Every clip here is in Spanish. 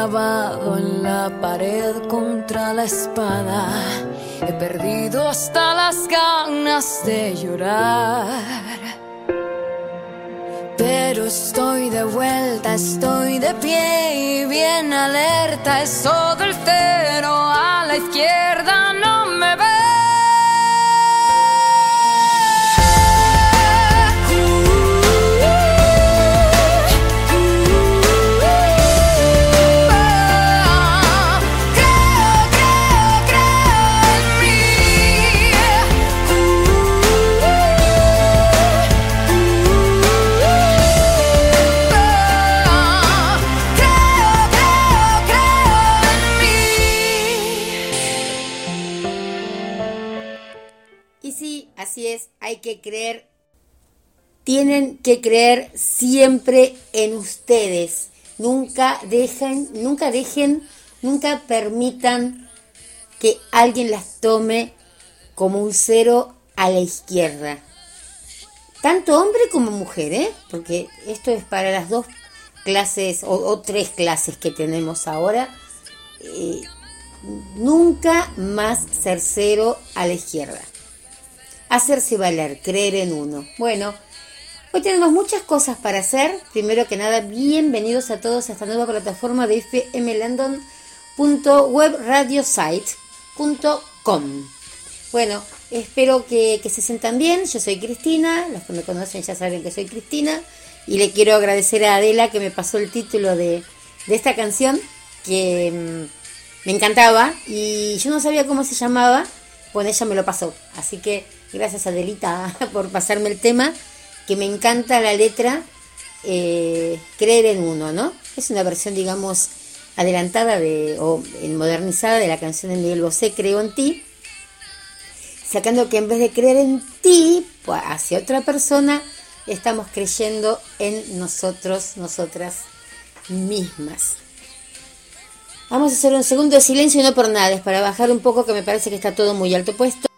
clavado en la pared contra la espada. He perdido hasta las ganas de llorar. Pero estoy de vuelta, estoy de pie y bien alerta. Es todo el cero a la izquierda, creer. Tienen que creer siempre en ustedes. Nunca dejen, nunca dejen, nunca permitan que alguien las tome como un cero a la izquierda. Tanto hombre como mujer, ¿eh? Porque esto es para las dos clases o, o tres clases que tenemos ahora. Eh, nunca más ser cero a la izquierda hacerse valer, creer en uno. Bueno, hoy tenemos muchas cosas para hacer. Primero que nada, bienvenidos a todos a esta nueva plataforma de fmlandon.webradiosite.com. Bueno, espero que, se sientan bien. Yo soy Cristina, los que me conocen ya saben que soy Cristina. Y le quiero agradecer a Adela que me pasó el título de, de esta canción que mm, me encantaba y yo no sabía cómo se llamaba. Bueno, ella me lo pasó. Así que gracias Adelita por pasarme el tema, que me encanta la letra eh, Creer en uno, ¿no? Es una versión, digamos, adelantada de, o modernizada de la canción de Miguel Bosé, Creo en ti, sacando que en vez de creer en ti, pues, hacia otra persona, estamos creyendo en nosotros, nosotras mismas. Vamos a hacer un segundo de silencio y no por nada, es para bajar un poco que me parece que está todo muy alto puesto.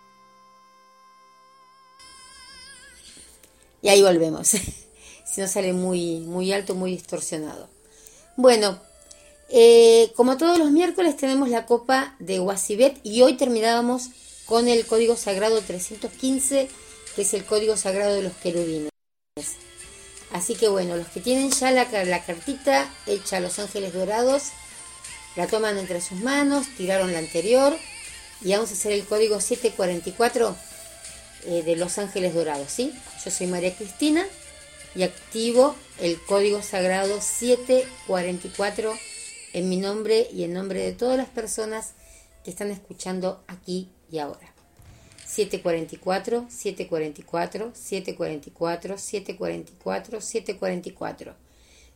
Y ahí volvemos. si no sale muy, muy alto, muy distorsionado. Bueno, eh, como todos los miércoles tenemos la copa de Wasibet y hoy terminábamos con el código sagrado 315, que es el código sagrado de los querubines. Así que bueno, los que tienen ya la, la cartita hecha a los ángeles dorados, la toman entre sus manos, tiraron la anterior y vamos a hacer el código 744 eh, de los ángeles dorados, ¿sí? Yo soy María Cristina y activo el código sagrado 744 en mi nombre y en nombre de todas las personas que están escuchando aquí y ahora. 744, 744, 744, 744, 744.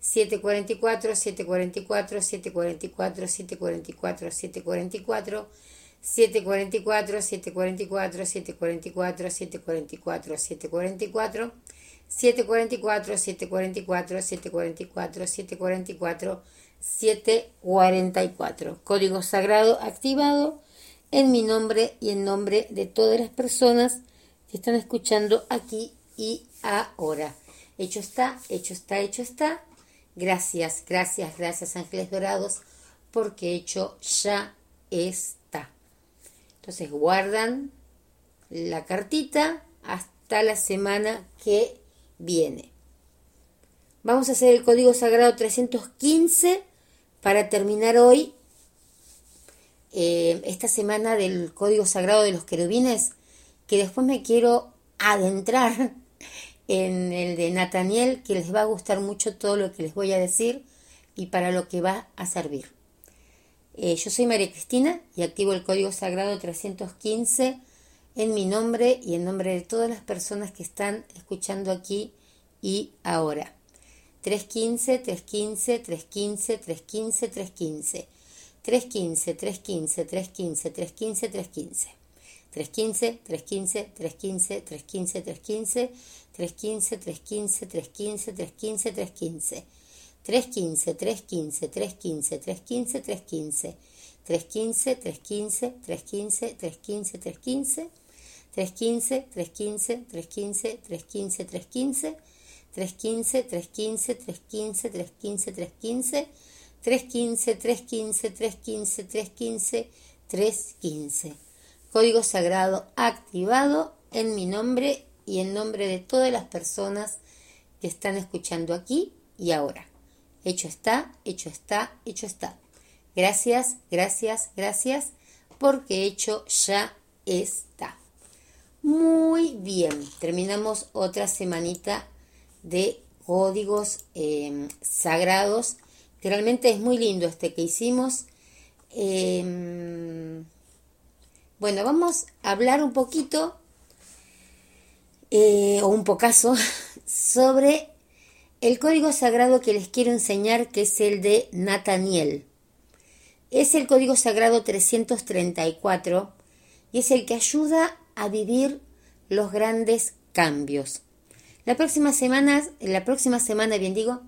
744, 744, 744, 744, 744, 744, 744, 744, 744, 744, 744, 744, 744, 744, 744. Código sagrado activado en mi nombre y en nombre de todas las personas que están escuchando aquí y ahora. Hecho está, hecho está, hecho está. Gracias, gracias, gracias Ángeles Dorados, porque hecho ya está. Entonces guardan la cartita hasta la semana que viene. Vamos a hacer el código sagrado 315 para terminar hoy eh, esta semana del código sagrado de los querubines, que después me quiero adentrar en el de Nathaniel, que les va a gustar mucho todo lo que les voy a decir y para lo que va a servir. Eh, yo soy María Cristina y activo el código sagrado 315 en mi nombre y en nombre de todas las personas que están escuchando aquí y ahora. 315, 315, 315, 315, 315. 315, 315, 315, 315, 315. 315, 315, 315, 315, 315, 315, 315, 315, 315, 315. 315, 315, 315, 315, 315. 315, 315, 315, 315, 315. 315, 315, 315, 315, 315. 315, 315, 315, 315, 315. 315, 315, 315, 315, 315. Código sagrado activado en mi nombre y en nombre de todas las personas que están escuchando aquí y ahora. Hecho está, hecho está, hecho está. Gracias, gracias, gracias, porque hecho ya está. Muy bien, terminamos otra semanita de códigos eh, sagrados realmente es muy lindo este que hicimos. Em, bueno, vamos a hablar un poquito, eh, o un pocaso, sobre el código sagrado que les quiero enseñar, que es el de Nathaniel. Es el código sagrado 334 y es el que ayuda a vivir los grandes cambios. La próxima semana, la próxima semana, bien digo,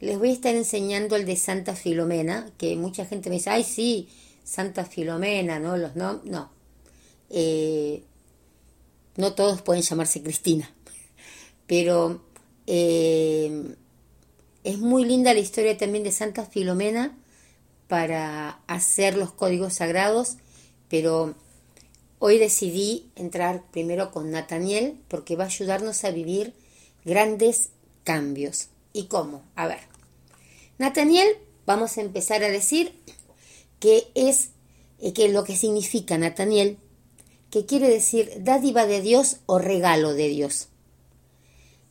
les voy a estar enseñando el de Santa Filomena, que mucha gente me dice, ay sí, Santa Filomena, ¿no? Los no, no. Eh, no todos pueden llamarse Cristina, pero eh, es muy linda la historia también de Santa Filomena para hacer los códigos sagrados, pero hoy decidí entrar primero con Nathaniel porque va a ayudarnos a vivir grandes cambios. ¿Y cómo? A ver. Nathaniel, vamos a empezar a decir que es eh, que lo que significa Nathaniel, que quiere decir dádiva de Dios o regalo de Dios.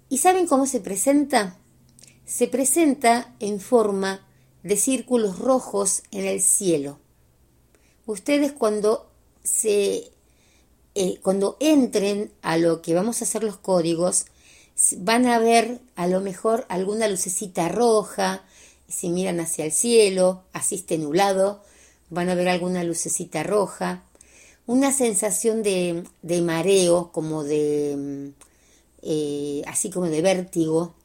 ¿Y saben cómo se presenta? Se presenta en forma de círculos rojos en el cielo. Ustedes cuando se eh, cuando entren a lo que vamos a hacer los códigos, van a ver a lo mejor alguna lucecita roja, si miran hacia el cielo, así esté nublado, van a ver alguna lucecita roja, una sensación de, de mareo, como de, mm, eh, así como de vértigo.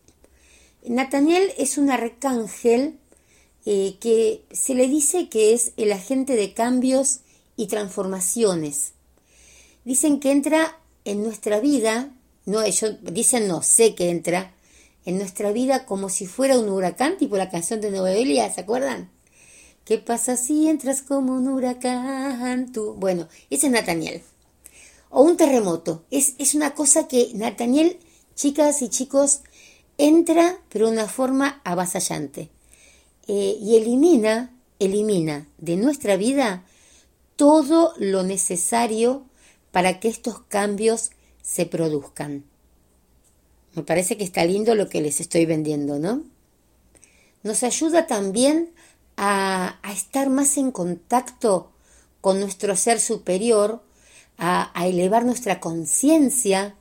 Nathaniel es un arcángel eh, que se le dice que es el agente de cambios y transformaciones. Dicen que entra en nuestra vida no, ellos dicen no, sé que entra en nuestra vida como si fuera un huracán, tipo la canción de Noelia, ¿se acuerdan? ¿Qué pasa si entras como un huracán tú? Bueno, ese es Nathaniel. O un terremoto. Es, es una cosa que Nathaniel, chicas y chicos, entra, pero de una forma avasallante. Eh, y elimina, elimina de nuestra vida todo lo necesario para que estos cambios se produzcan. Me parece que está lindo lo que les estoy vendiendo, ¿no? Nos ayuda también a, estar más en contacto con nuestro ser superior, a, elevar nuestra conciencia,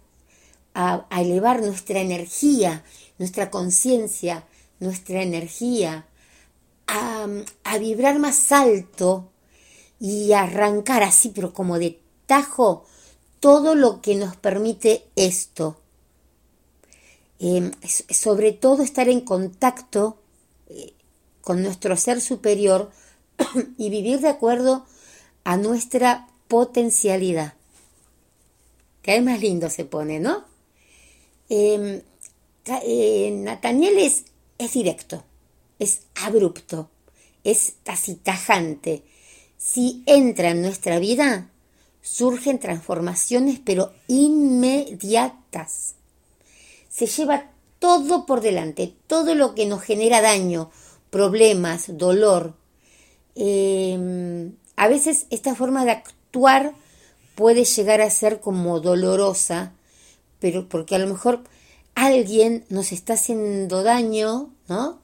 a, elevar nuestra energía, nuestra conciencia, nuestra energía, a, vibrar más alto y arrancar así, pero como de tajo, todo lo que nos permite esto. Em, sobre todo estar en contacto eh, con nuestro ser superior y vivir de acuerdo a nuestra potencialidad. Que más lindo se pone, ¿no? Eh, Nathaniel es, es directo, es abrupto, es así tajante. Si entra en nuestra vida, surgen transformaciones pero inmediatas. Se lleva todo por delante, todo lo que nos genera daño, problemas, dolor. Em, a veces esta forma de actuar puede llegar a ser como dolorosa, pero porque a lo mejor alguien nos está haciendo daño, ¿no?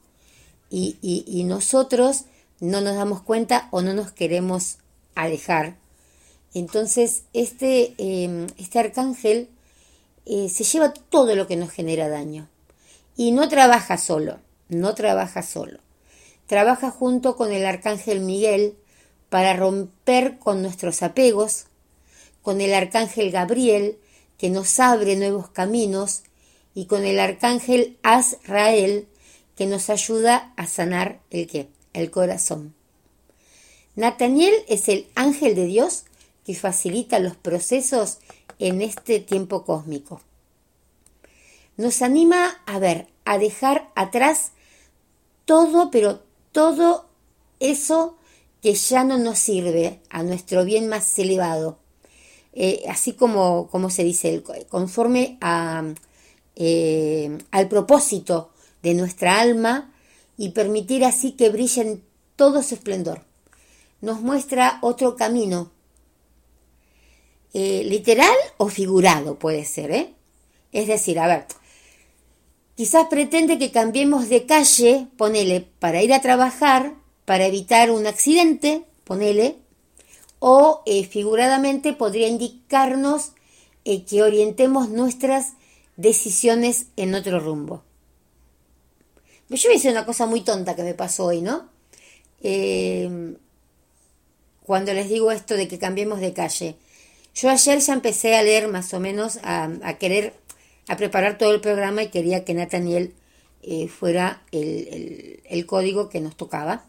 Y, y nosotros no nos damos cuenta o no nos queremos alejar. Entonces, este, em, este arcángel eh, se lleva todo lo que nos genera daño. Y no trabaja solo, no trabaja solo. Trabaja junto con el arcángel Miguel para romper con nuestros apegos, con el arcángel Gabriel que nos abre nuevos caminos y con el arcángel Azrael que nos ayuda a sanar el qué? El corazón. Nataniel es el ángel de Dios que facilita los procesos en este tiempo cósmico. Nos anima a ver, a dejar atrás todo, pero todo eso que ya no nos sirve a nuestro bien más elevado. Eh, así como, como se dice, conforme a, eh, al propósito de nuestra alma y permitir así que brille todo su esplendor. Nos muestra otro camino, eh, literal o figurado puede ser, ¿eh? Es decir, a ver, quizás pretende que cambiemos de calle, ponele, para ir a trabajar, para evitar un accidente, ponele, o eh, figuradamente podría indicarnos que orientemos nuestras decisiones en otro rumbo. Yo a una cosa muy tonta que me pasó hoy, ¿no? Eh, cuando les digo esto de que cambiemos de calle. Yo ayer ya empecé a leer más o menos, a, querer, a preparar todo el programa y quería que Nathaniel eh, fuera el, código que nos tocaba.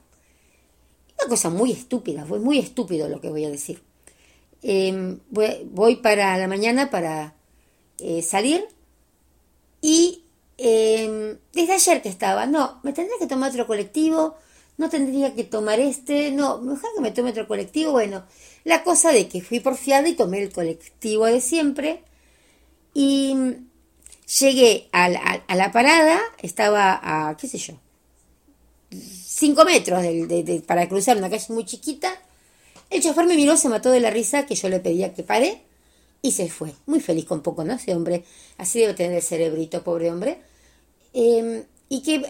Una cosa muy estúpida, fue muy estúpido lo que voy a decir. Em, voy, para la mañana para eh, salir y Em, desde ayer que estaba, no, me tendría que tomar otro colectivo, no tendría que tomar este, no, mejor que me tome otro colectivo. Bueno, la cosa de que fui porfiada y tomé el colectivo de siempre y llegué a la, parada, estaba a, qué sé yo, cinco metros para cruzar una calle muy chiquita. El chofer me miró, se mató de la risa que yo le pedía que pare y se fue. Muy feliz con poco, ¿no? Ese hombre, así debe tener el cerebrito, pobre hombre. Em, ¿Y qué,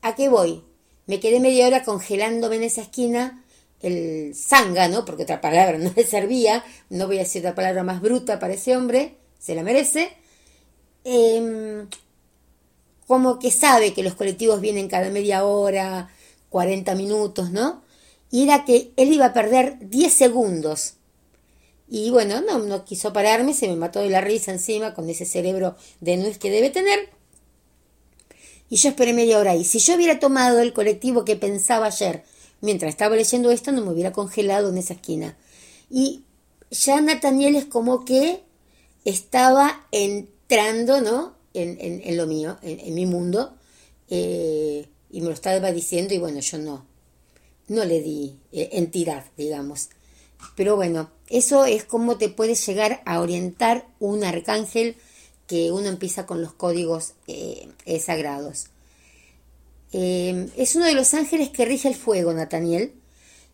a qué voy? Me quedé media hora congelándome en esa esquina el zángano, porque otra palabra no le servía, no voy a decir otra palabra más bruta para ese hombre, se la merece. Em, como que sabe que los colectivos vienen cada media hora, 40 minutos, ¿no? Y era que él iba a perder 10 segundos y bueno, no, no quiso pararme, se me mató de la risa encima con ese cerebro de nuez que debe tener. Y yo esperé media hora y si yo hubiera tomado el colectivo que pensaba ayer, mientras estaba leyendo esto, no me hubiera congelado en esa esquina. Y ya Nathaniel es como que estaba entrando, ¿no? En, en, lo mío, en, mi mundo, eh, y me lo estaba diciendo y bueno, yo no, no le di eh, entidad, digamos. Pero bueno, eso es como te puede llegar a orientar un arcángel que uno empieza con los códigos eh, sagrados. Eh, es uno de los ángeles que rige el fuego, Nathaniel,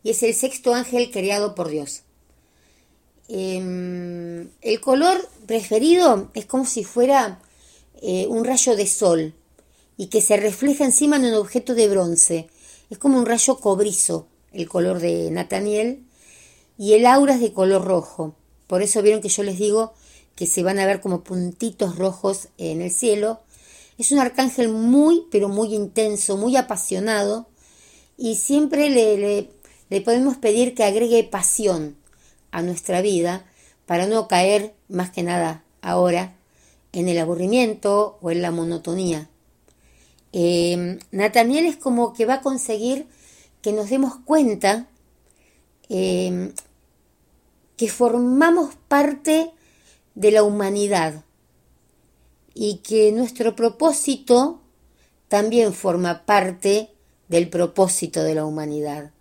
y es el sexto ángel creado por Dios. Em, el color preferido es como si fuera eh, un rayo de sol y que se refleja encima de un objeto de bronce. Es como un rayo cobrizo el color de Nathaniel y el aura es de color rojo. Por eso vieron que yo les digo que se van a ver como puntitos rojos en el cielo. Es un arcángel muy, pero muy intenso, muy apasionado y siempre le, podemos pedir que agregue pasión a nuestra vida para no caer más que nada ahora en el aburrimiento o en la monotonía. Eh, Nathaniel es como que va a conseguir que nos demos cuenta eh, que formamos parte de la humanidad y que nuestro propósito también forma parte del propósito de la humanidad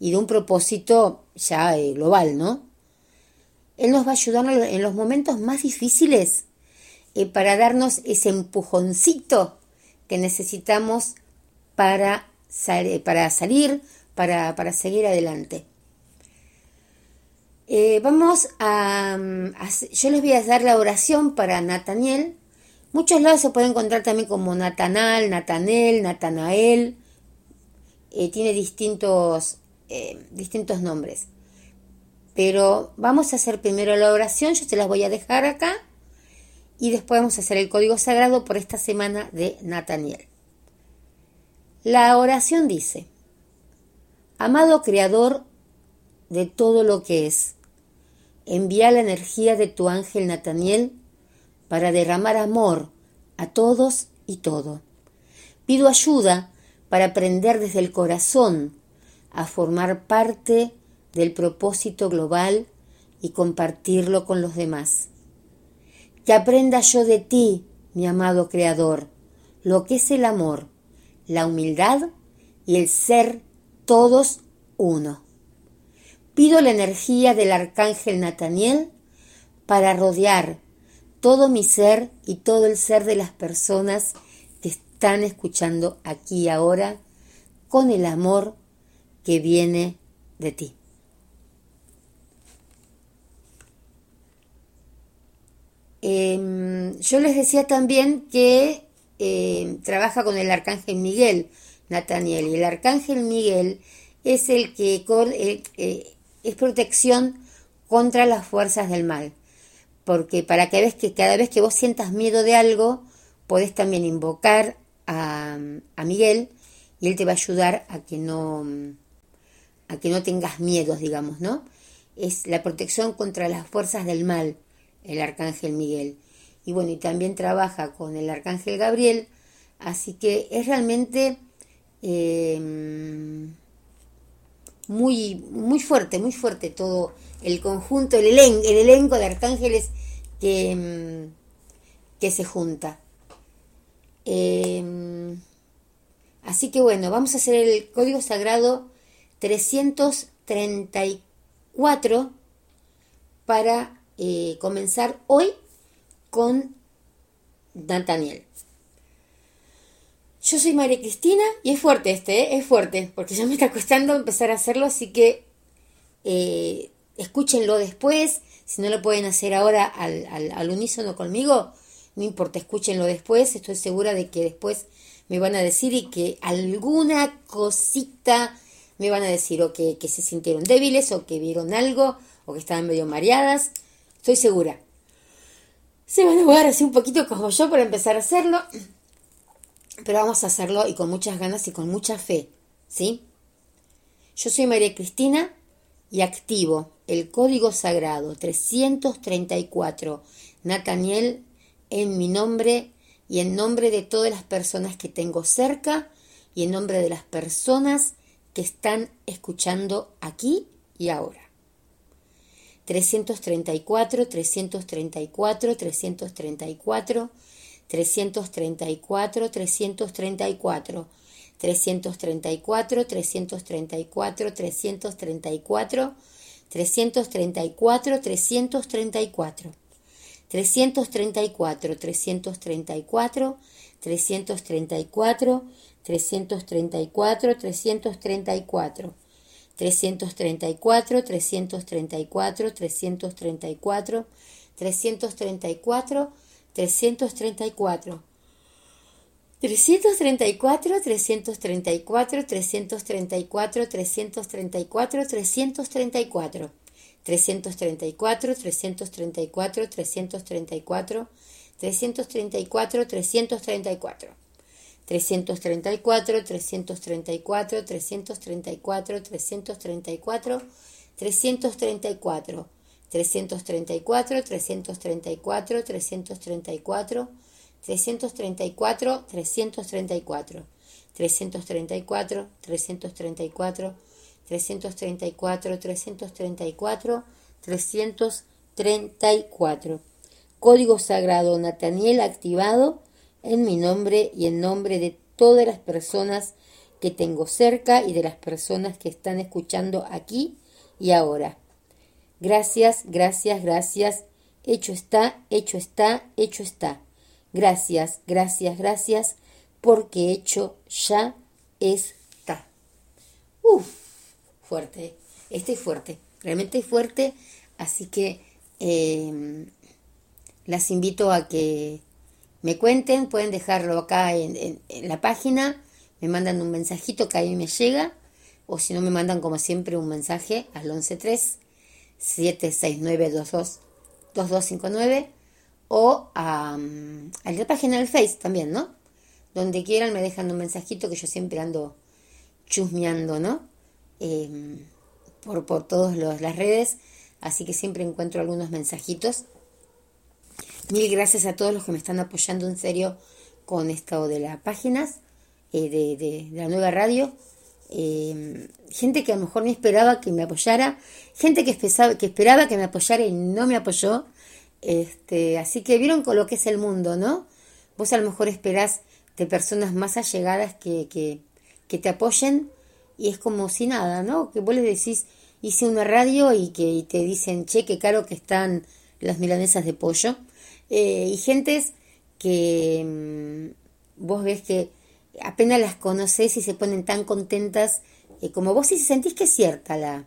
y de un propósito ya eh, global, ¿no? Él nos va a ayudar en los momentos más difíciles eh, para darnos ese empujoncito que necesitamos para, para salir, para, para seguir adelante. Eh, vamos a, Yo les voy a dar la oración para Nataniel. Muchos lados se puede encontrar también como Natanal, Natanel, Natanael. eh, tiene distintos, eh, distintos nombres. Pero vamos a hacer primero la oración, yo te las voy a dejar acá y después vamos a hacer el código sagrado por esta semana de Nataniel. La oración dice, Amado Creador de todo lo que es, envía la energía de tu ángel Nataniel para derramar amor a todos y todo. Pido ayuda para aprender desde el corazón a formar parte del propósito global y compartirlo con los demás. Que aprenda yo de ti, mi amado Creador, lo que es el amor, la humildad y el ser todos uno. Pido la energía del arcángel Nataniel para rodear todo mi ser y todo el ser de las personas que están escuchando aquí ahora con el amor que viene de ti. Em, yo les decía también que em, trabaja con el arcángel Miguel, Nataniel, y el arcángel Miguel es el que eh, es protección contra las fuerzas del mal. Porque para que, que cada vez que vos sientas miedo de algo, podés también invocar a, a Miguel y él te va a ayudar a que no a que no tengas miedos, digamos, ¿no? Es la protección contra las fuerzas del mal el arcángel Miguel. Y bueno, y también trabaja con el arcángel Gabriel, así que es realmente em, muy, muy fuerte, muy fuerte todo el conjunto, el, el elenco de arcángeles que, em, que se junta. Em, así que bueno, vamos a hacer el código sagrado 334 para eh, comenzar hoy con Nathaniel. Yo soy María Cristina y es fuerte este, ¿eh? es fuerte, porque ya me está costando empezar a hacerlo, así que eh, escúchenlo después. Si no lo pueden hacer ahora al, al, unísono conmigo, no importa, escúchenlo después. Estoy segura de que después me van a decir y que alguna cosita me van a decir o que, que se sintieron débiles o que vieron algo o que estaban medio mareadas. Estoy segura. Se van a jugar así un poquito como yo para empezar a hacerlo. Pero vamos a hacerlo y con muchas ganas y con mucha fe. ¿Sí? Yo soy María Cristina y activo el código sagrado 334 Nathaniel en mi nombre y en nombre de todas las personas que tengo cerca y en nombre de las personas que están escuchando aquí y ahora. 334, 334, 334, 334, 334, 334, 334, 334, 334, 334, 334, 334, 334, 334, 334, 334, 334, 334, 334, 334. 334, 334, 334, 334, 334. 334, 334, 334, 334, 334. 334, 334, 334, 334, 334, 334, 334, 334, 334, 334, 334, 334, 334, 334, 334. Código Sagrado Nataniel activado en mi nombre y en nombre de todas las personas que tengo cerca y de las personas que están escuchando aquí y ahora. Gracias, gracias, gracias. Hecho está, hecho está, hecho está. Gracias, gracias, gracias, porque hecho ya está. Uf, fuerte. Este es fuerte, realmente es fuerte. Así que eh, las invito a que me cuenten, pueden dejarlo acá en, la página, me mandan un mensajito que ahí me llega, o si no me mandan como siempre un mensaje al 113 769 2259 o a, a la página del Face también, ¿no? Donde quieran me dejan un mensajito que yo siempre ando chusmeando, ¿no? Em, por, por todas las redes, así que siempre encuentro algunos mensajitos. Mil gracias a todos los que me están apoyando en serio con esto de las páginas eh, de, la nueva radio. Em, gente que a lo mejor no esperaba que me apoyara, gente que, esperaba que me apoyara y no me apoyó. Este, así que vieron con lo que es el mundo, ¿no? Vos a lo mejor esperás de personas más allegadas que, que, te apoyen y es como si nada, ¿no? Que vos les decís, hice una radio y que te dicen, che, qué caro que están las milanesas de pollo. Eh, y gentes que mm, vos ves que apenas las conoces y se ponen tan contentas eh, como vos y sentís que es cierta la,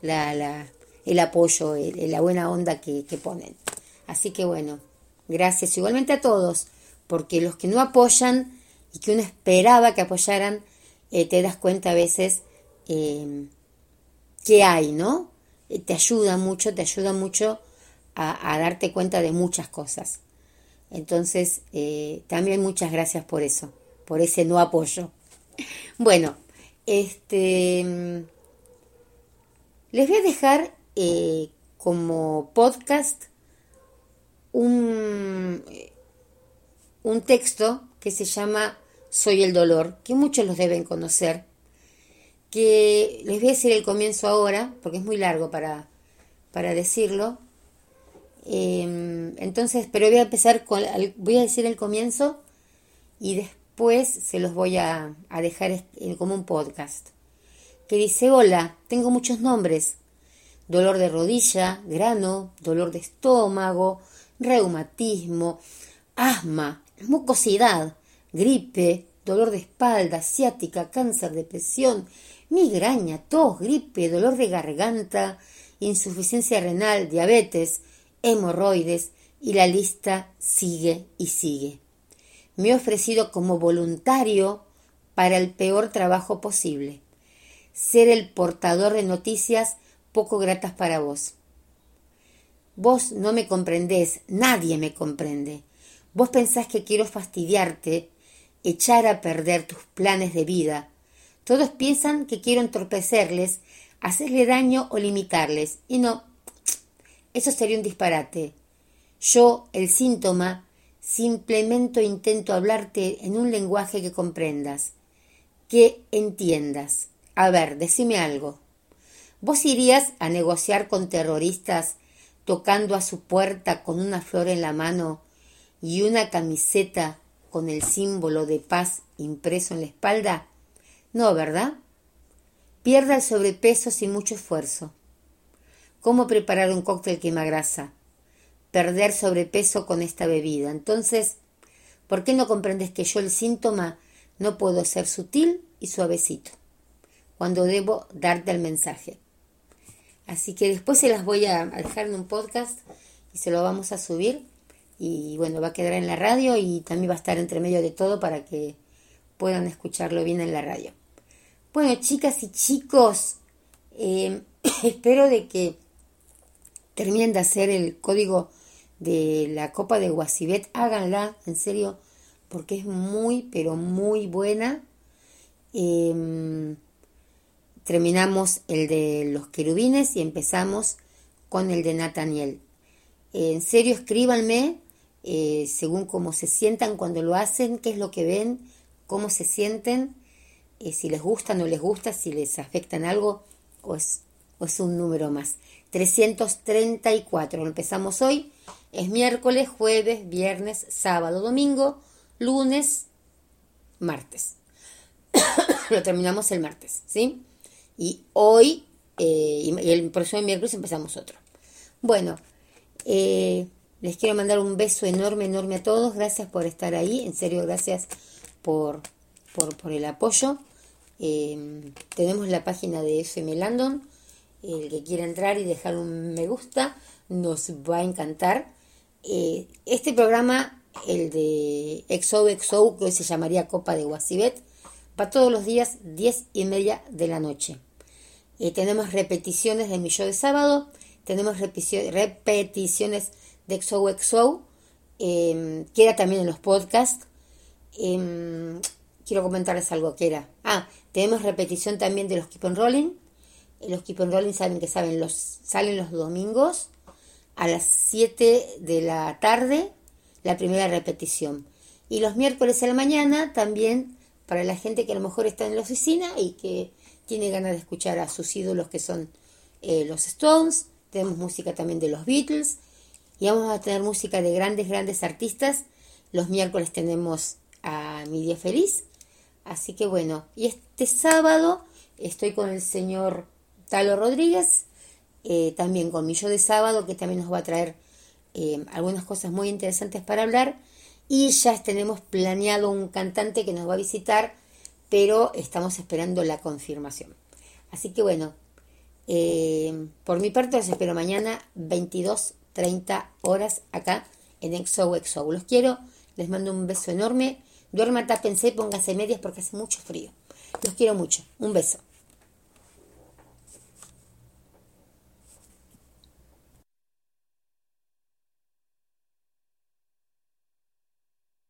la, la el apoyo, la buena onda que, ponen. Así que bueno, gracias igualmente a todos, porque los que no apoyan y que uno esperaba que apoyaran, eh, te das cuenta a veces que hay, ¿no? Te ayuda mucho, te ayuda mucho a, darte cuenta de muchas cosas. Entonces, también muchas gracias por eso, por ese no apoyo. Bueno, este, les voy a dejar como podcast un, un texto que se llama soy el dolor, que muchos los deben conocer, que les voy a decir el comienzo ahora, porque es muy largo para, para decirlo. Em, entonces, pero voy a empezar con, voy a decir el comienzo y después se los voy a, a dejar como un podcast. Que dice, hola, tengo muchos nombres. Dolor de rodilla, grano, dolor de estómago, reumatismo, asma, mucosidad, gripe, dolor de espalda, ciática, cáncer, depresión, migraña, tos, gripe, dolor de garganta, insuficiencia renal, diabetes, hemorroides y la lista sigue y sigue. Me he ofrecido como voluntario para el peor trabajo posible, ser el portador de noticias poco gratas para vos. Vos no me comprendés, nadie me comprende. Vos pensás que quiero fastidiarte, echar a perder tus planes de vida. Todos piensan que quiero entorpecerles, hacerle daño o limitarles. Y no, eso sería un disparate. Yo, el síntoma, simplemente intento hablarte en un lenguaje que comprendas, que entiendas. A ver, decime algo. ¿Vos irías a negociar con terroristas tocando a su puerta con una flor en la mano y una camiseta con el símbolo de paz impreso en la espalda? No, ¿verdad? Pierda el sobrepeso sin mucho esfuerzo. ¿Cómo preparar un cóctel grasa? Perder sobrepeso con esta bebida. Entonces, ¿por qué no comprendes que yo el síntoma no puedo ser sutil y suavecito? Cuando debo darte el mensaje. Así que después se las voy a dejar en un podcast y se lo vamos a subir y bueno, va a quedar en la radio y también va a estar entre medio de todo para que puedan escucharlo bien en la radio. Bueno, chicas y chicos, eh, espero de que terminen de hacer el código de la copa de Guasibet, háganla, en serio, porque es muy, pero muy buena. Em, terminamos el de los querubines y empezamos con el de Nathaniel. En serio, escríbanme eh, según cómo se sientan cuando lo hacen, qué es lo que ven, cómo se sienten, eh, si les gusta, no les gusta, si les afectan algo o es, o es un número más. 334, empezamos hoy, es miércoles, jueves, viernes, sábado, domingo, lunes, martes. lo terminamos el martes, ¿sí? Y hoy, eh, y el próximo miércoles empezamos otro. Bueno, eh, les quiero mandar un beso enorme, enorme a todos. Gracias por estar ahí. En serio, gracias por, por, el apoyo. Em, tenemos la página de FM Landon. El que quiera entrar y dejar un me gusta, nos va a encantar. Eh, este programa, el de XOXO, que hoy se llamaría Copa de Guasibet, para todos los días, 10 y media de la noche. Eh, tenemos repeticiones de mi show de sábado, tenemos repeticiones de XOXO, eh, em, que era también en los podcasts. Em, quiero comentarles algo que era. Ah, tenemos repetición también de los Keep on Rolling. Los Keep on Rolling saben que saben, salen los domingos a las 7 de la tarde, la primera repetición. Y los miércoles a la mañana también para la gente que a lo mejor está en la oficina y que tiene ganas de escuchar a sus ídolos que son eh, los Stones. Tenemos música también de los Beatles. Y vamos a tener música de grandes, grandes artistas. Los miércoles tenemos a Mi Día Feliz. Así que bueno, y este sábado estoy con el señor Talo Rodríguez, eh, también con mi yo de sábado, que también nos va a traer eh, algunas cosas muy interesantes para hablar. Y ya tenemos planeado un cantante que nos va a visitar, pero estamos esperando la confirmación. Así que bueno, eh, por mi parte los espero mañana 22.30 horas acá en ExoExo. Los quiero, les mando un beso enorme. Duerma, tápense, pónganse medias porque hace mucho frío. Los quiero mucho. Un beso.